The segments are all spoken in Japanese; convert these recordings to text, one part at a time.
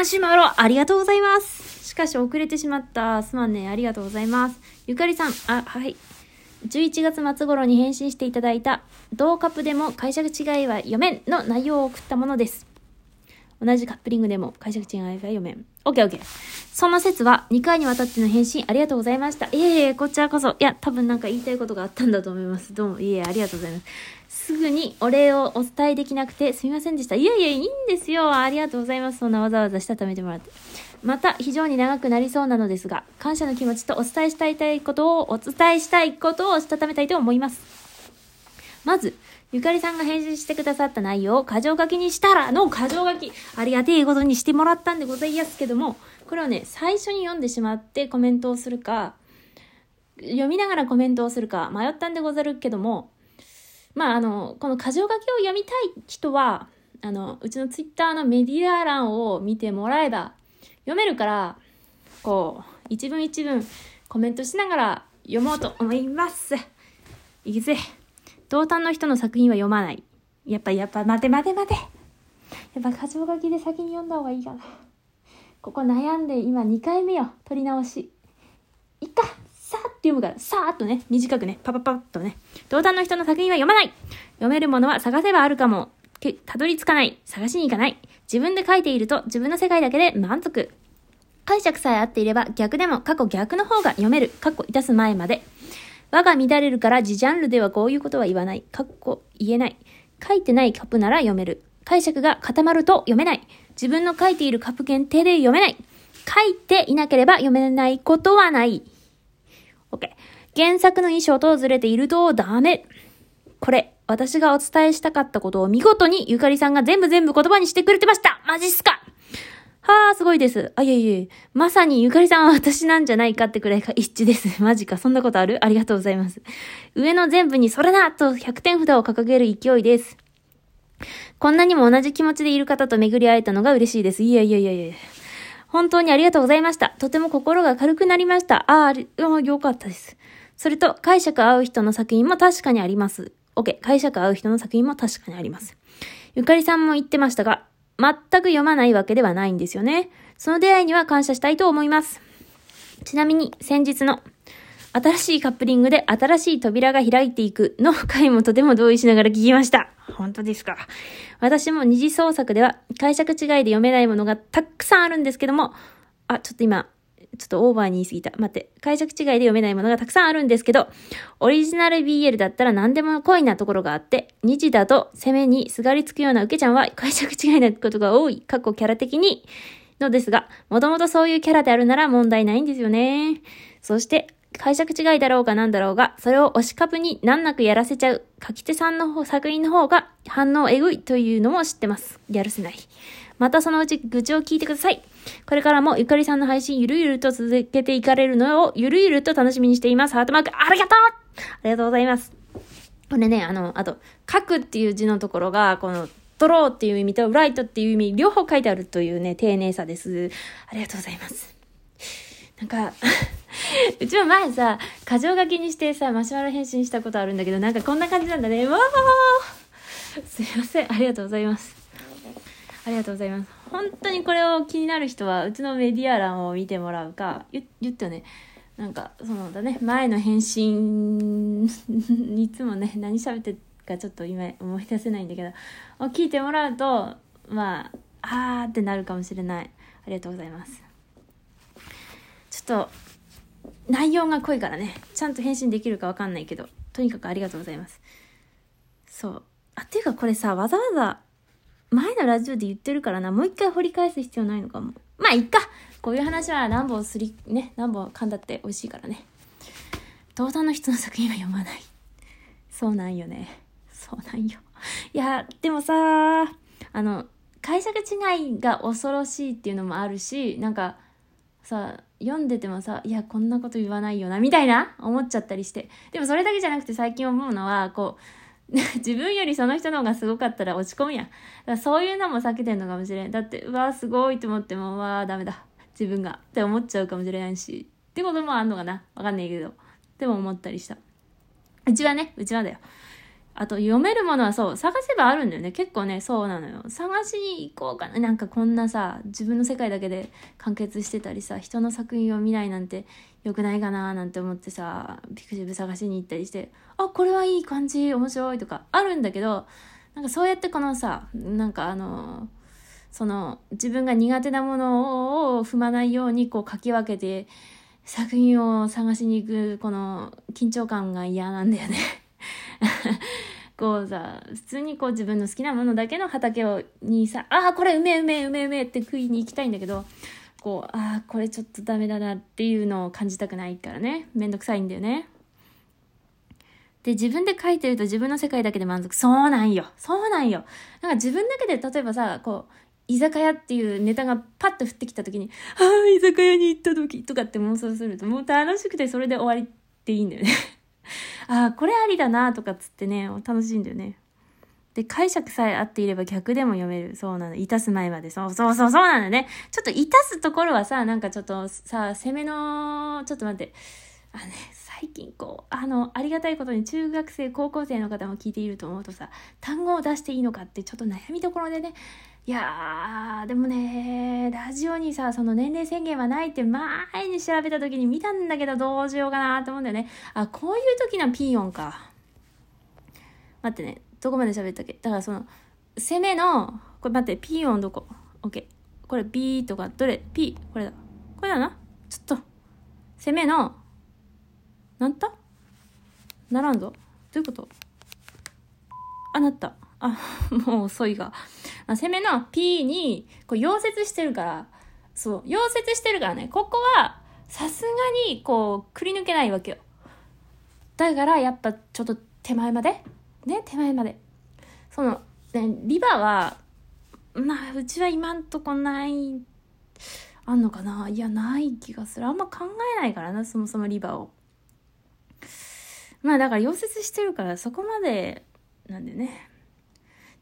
マシュマロ、ありがとうございます。しかし遅れてしまった。すまんね。ありがとうございます。ゆかりさん、あ、はい。11月末頃に返信していただいた、同カップでも解釈違いは読めんの内容を送ったものです。同じカップリングでも解釈違いは読めん。オッケーオッケー。その説は2回にわたっての返信ありがとうございました。いえいえ、こちらこそ。いや、多分なんか言いたいことがあったんだと思います。どうも、いえいえ、ありがとうございます。すぐにお礼をお伝えできなくてすみませんでした。いやいや、いいんですよ。ありがとうございます。そんなわざわざしたためてもらって。また、非常に長くなりそうなのですが、感謝の気持ちとお伝えしたいことを、お伝えしたいことをしたためたいと思います。まず、ゆかりさんが返信してくださった内容を箇条書きにしたらの箇条書き、ありがてえことにしてもらったんでございますけども、これをね、最初に読んでしまってコメントをするか、読みながらコメントをするか迷ったんでござるけども、まあ、あの、この箇条書きを読みたい人は、あの、うちのツイッターのメディア欄を見てもらえば、読めるから、こう、一文一文コメントしながら読もうと思います。いくぜ。同担の人の作品は読まない。やっぱ、やっぱ、待て待て待て。やっぱ、箇条書きで先に読んだ方がいいかな。ここ悩んで、今2回目よ。取り直し。いっかさーって読むから、さーっとね、短くね、パパパッとね。同担の人の作品は読まない読めるものは探せばあるかも。たどり着かない。探しに行かない。自分で書いていると自分の世界だけで満足。解釈さえ合っていれば逆でも過去逆の方が読める。過去いたす前まで。我が乱れるから自ジャンルではこういうことは言わない。過去言えない。書いてないカップなら読める。解釈が固まると読めない。自分の書いているカップ限定で読めない。書いていなければ読めないことはない。OK。原作の衣装とずれているとダメ。これ、私がお伝えしたかったことを見事にゆかりさんが全部全部言葉にしてくれてましたマジっすか？はあ、すごいです。あ、いえいえ、まさにゆかりさんは私なんじゃないかってくらいが一致です。マジか、そんなことある？ありがとうございます。上の全部にそれだと100点札を掲げる勢いです。こんなにも同じ気持ちでいる方と巡り会えたのが嬉しいです。いやいやいやいや本当にありがとうございました。とても心が軽くなりました。ああ、ありあよかったです。それと、解釈合う人の作品も確かにあります。OK。解釈合う人の作品も確かにあります。ゆかりさんも言ってましたが、全く読まないわけではないんですよね。その出会いには感謝したいと思います。ちなみに、先日の、新しいカップリングで新しい扉が開いていくの回もとても同意しながら聞きました。本当ですか。私も二次創作では解釈違いで読めないものがたくさんあるんですけども、あ、ちょっと今、ちょっとオーバーに言い過ぎた。待って。解釈違いで読めないものがたくさんあるんですけど、オリジナル BL だったら何でも恋なところがあって、二次だと攻めにすがりつくような受けちゃんは解釈違いなことが多い。過去キャラ的に。のですが、もともとそういうキャラであるなら問題ないんですよね。そして、解釈違いだろうがなんだろうが、それを推し株に難なくやらせちゃう、書き手さんの作品の方が反応えぐいというのも知ってます。やるせない。またそのうち愚痴を聞いてください。これからもゆかりさんの配信ゆるゆると続けていかれるのをゆるゆると楽しみにしています。ハートマークありがとうありがとうございます。これね、あの、あと、書くっていう字のところが、この、ドローっていう意味と、ライトっていう意味、両方書いてあるというね、丁寧さです。ありがとうございます。なんか、うちも前さ、箇条書きにしてさ、マシュマロ返信したことあるんだけど、なんかこんな感じなんだね。わーすいません。ありがとうございます。ありがとうございます。本当にこれを気になる人は、うちのメディア欄を見てもらうか、言言ったよね。なんか、そのだね、前の返信、いつもね、何喋ってるかちょっと今思い出せないんだけど、を聞いてもらうと、まあ、あーってなるかもしれない。ありがとうございます。ちょっと、内容が濃いからね、ちゃんと返信できるかわかんないけど、とにかくありがとうございます。そう。あ、っていうかこれさ、わざわざ、前のラジオで言ってるからな、もう一回掘り返す必要ないのかも。まあ、いっかこういう話は何本すり、ね、何本噛んだって美味しいからね。同担の人の作品は読まない。そうなんよね。そうなんよ。いや、でもさ、あの、解釈違いが恐ろしいっていうのもあるし、なんか、さ、読んでてもさ、いや、こんなこと言わないよな、みたいな思っちゃったりして。でもそれだけじゃなくて最近思うのは、こう、自分よりその人の方がすごかったら落ち込むやん。そういうのも避けてんのかもしれん。だって、うわすごいと思っても、うわーダメだ。自分が。って思っちゃうかもしれないし。ってこともあんのかなわかんないけど。でも思ったりした。うちはね、うちはだよ。あと読めるものはそう、探せばあるんだよね。結構ね、そうなのよ。探しに行こうかな。なんかこんなさ、自分の世界だけで完結してたりさ、人の作品を見ないなんて良くないかななんて思ってさ、ピクシブ探しに行ったりして、あ、これはいい感じ、面白いとかあるんだけど、なんかそうやってこのさ、なんかあの、その自分が苦手なものを踏まないようにこう書き分けて作品を探しに行くこの緊張感が嫌なんだよねこうさ、普通にこう自分の好きなものだけの畑をにさ、ああ、これうめえうめえうめえうめえって食いに行きたいんだけど、こう、ああ、これちょっとダメだなっていうのを感じたくないからね。めんどくさいんだよね。で、自分で書いてると自分の世界だけで満足。そうなんよ。そうなんよ。なんか自分だけで例えばさ、こう、居酒屋っていうネタがパッと降ってきた時に、ああ、居酒屋に行った時とかって妄想すると、もう楽しくてそれで終わりっていいんだよね あ、これありだなとかっつってね、楽しいんだよね。で、解釈さえ合っていれば逆でも読める。そうなの。いたす前まで。そうそうそう、そうなのね。ちょっといたすところはさ、なんかちょっとさ、攻めの、ちょっと待って。あね、最近こう、あの、ありがたいことに中学生、高校生の方も聞いていると思うとさ、単語を出していいのかってちょっと悩みどころでね、いやー、でもね、ラジオにさ、その年齢宣言はないって前に調べた時に見たんだけどどうしようかなと思うんだよね。あ、こういう時のピーヨンか。待ってね、どこまで喋ったっけ？だからその、攻めの、これ待って、ピーヨンどこ ?OK。これ B とか、どれ ?P。これだ。これだな。ちょっと、攻めの、なんたならんぞ。どういうこと？あ、なった。あ、もう遅いが。あ攻めの P に、こう、溶接してるから、そう、溶接してるからね、ここは、さすがに、こう、くり抜けないわけよ。だから、やっぱ、ちょっと手前まで、ね、手前まで。その、ね、リバは、まあ、うちは今んとこない、あんのかな？いや、ない気がする。あんま考えないからな、そもそもリバを。まあ、だから溶接してるから、そこまで、なんでね。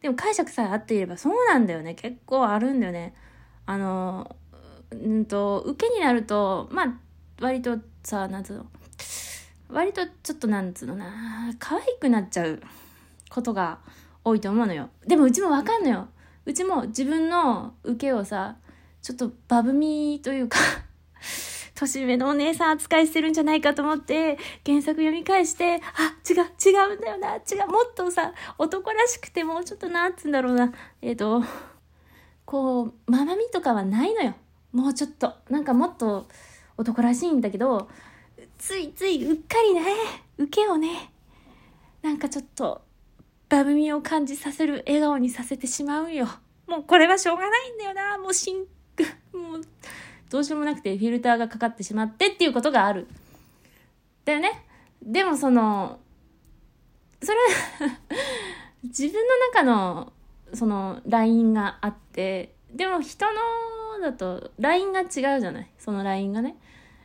でも解釈さえ合っていればそうなんだよね。結構あるんだよね。あの、うんと、受けになると、まあ、割とさ、なんつうの、割とちょっとなんつうのな、可愛くなっちゃうことが多いと思うのよ。でもうちもわかんのよ。うちも自分の受けをさ、ちょっとバブみというか年上のお姉さん扱いしてるんじゃないかと思って、原作読み返して、あ、違う、違うんだよな、違う、もっとさ、男らしくてもうちょっとなんつうんだろうな、えっ、ー、と、こう、ママみとかはないのよ。もうちょっと。なんかもっと男らしいんだけど、ついついうっかりね、受けをね、なんかちょっと、バブみを感じさせる笑顔にさせてしまうよ。もうこれはしょうがないんだよな、もうシンク、もう、どうしようもなくてフィルターがかかってしまってっていうことがある。だよね。でもその、それは 自分の中の、その、ラインがあって、でも人のだと、ラインが違うじゃない？そのラインがね。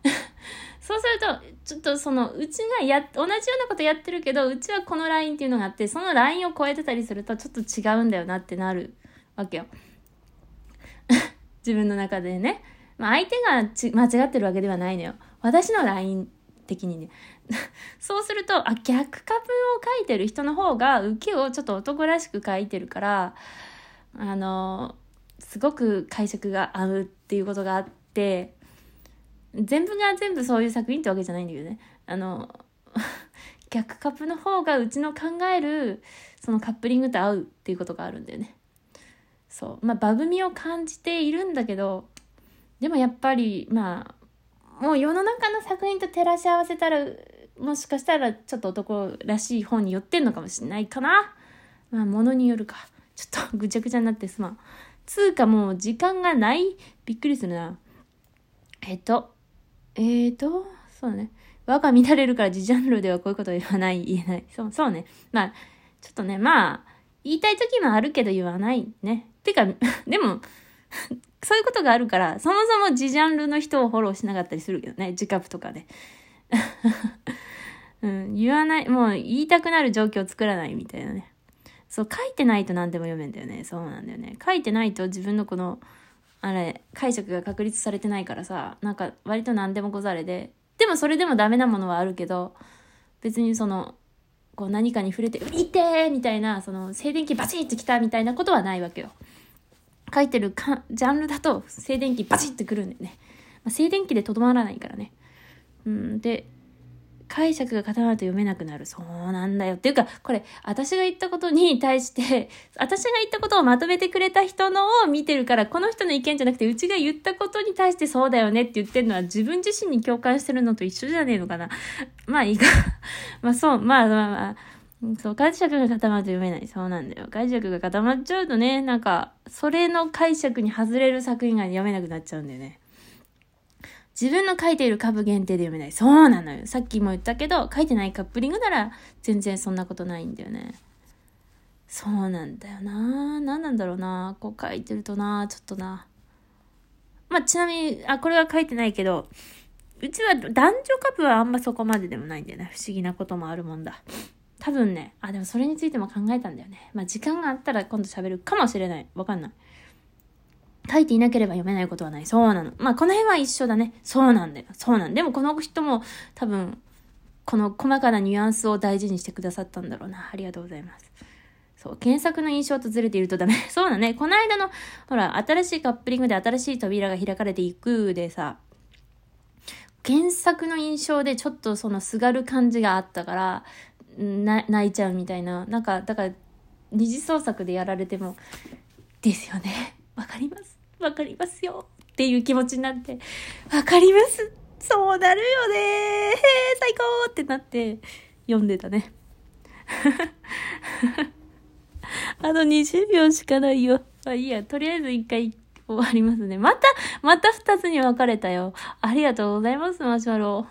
そうすると、ちょっとその、うちがや、同じようなことやってるけど、うちはこのラインっていうのがあって、そのラインを超えてたりすると、ちょっと違うんだよなってなるわけよ。自分の中でね。まあ、相手がち間違ってるわけではないのよ。私の LINE 的にね。そうすると、あ、逆カップを書いてる人の方が、受けをちょっと男らしく書いてるから、あの、すごく解釈が合うっていうことがあって、全部が全部そういう作品ってわけじゃないんだけどね。あの、逆カップの方がうちの考えるそのカップリングと合うっていうことがあるんだよね。そう。まあ、バブみを感じているんだけど、でもやっぱり、まあ、もう世の中の作品と照らし合わせたら、もしかしたらちょっと男らしい本に寄ってんのかもしれないかな。まあ、ものによるか。ちょっとぐちゃぐちゃになってすまん。つうかもう時間がない？びっくりするな。えっと、えーと、そうね。我が乱れるから自ジャンルではこういうこと言わない、言えない。そう、そうね。まあ、ちょっとね、まあ、言いたい時もあるけど言わないね。てか、でも、そういうことがあるから、そもそも自ジャンルの人をフォローしなかったりするけどね、自覚とかで。うん、言わない、もう言いたくなる状況を作らないみたいなね。そう、書いてないと何でも読めんだよね。そうなんだよね。書いてないと自分のこの、あれ、解釈が確立されてないからさ、なんか割と何でもござれで、でもそれでもダメなものはあるけど、別にその、こう何かに触れて、いてーみたいな、その静電気バチッときたみたいなことはないわけよ。書いてるかジャンルだと静電気バチッとくるんだよね。まあ、静電気でとどまらないからね。うん、で、解釈が固まると読めなくなる。そうなんだよ。っていうか、これ、私が言ったことに対して、私が言ったことをまとめてくれた人のを見てるから、この人の意見じゃなくて、うちが言ったことに対してそうだよねって言ってるのは自分自身に共感してるのと一緒じゃねえのかな。まあいいか。まあそう、まあまあまあ。そう、解釈が固まると読めない。そうなんだよ。解釈が固まっちゃうとね、なんか、それの解釈に外れる作品が読めなくなっちゃうんだよね。自分の書いている株限定で読めない。そうなのよ。さっきも言ったけど、書いてないカップリングなら全然そんなことないんだよね。そうなんだよな何なんだろうなこう書いてるとなちょっとな。まあ、ちなみに、あ、これは書いてないけど、うちは男女カップはあんまそこまででもないんだよね。不思議なこともあるもんだ。多分ね、あ、でもそれについても考えたんだよね。まあ、時間があったら今度喋るかもしれない。わかんない。書いていなければ読めないことはない。そうなの。まあ、この辺は一緒だね。そうなんだよ。そうなんでもこの人も多分、この細かなニュアンスを大事にしてくださったんだろうな。ありがとうございます。そう、検索の印象とずれているとダメ。そうだね。この間の、ほら、新しいカップリングで新しい扉が開かれていくでさ、原作の印象でちょっとそのすがる感じがあったから、泣いちゃうみたいな。なんか、だから、二次創作でやられても、ですよね。わかります。わかりますよ。っていう気持ちになって、わかります。そうなるよねへ最高ってなって読んでたね。あと20秒しかないよ。まあいいや、とりあえず一回終わりますね。また、また二つに分かれたよ。ありがとうございます、マシュマロ。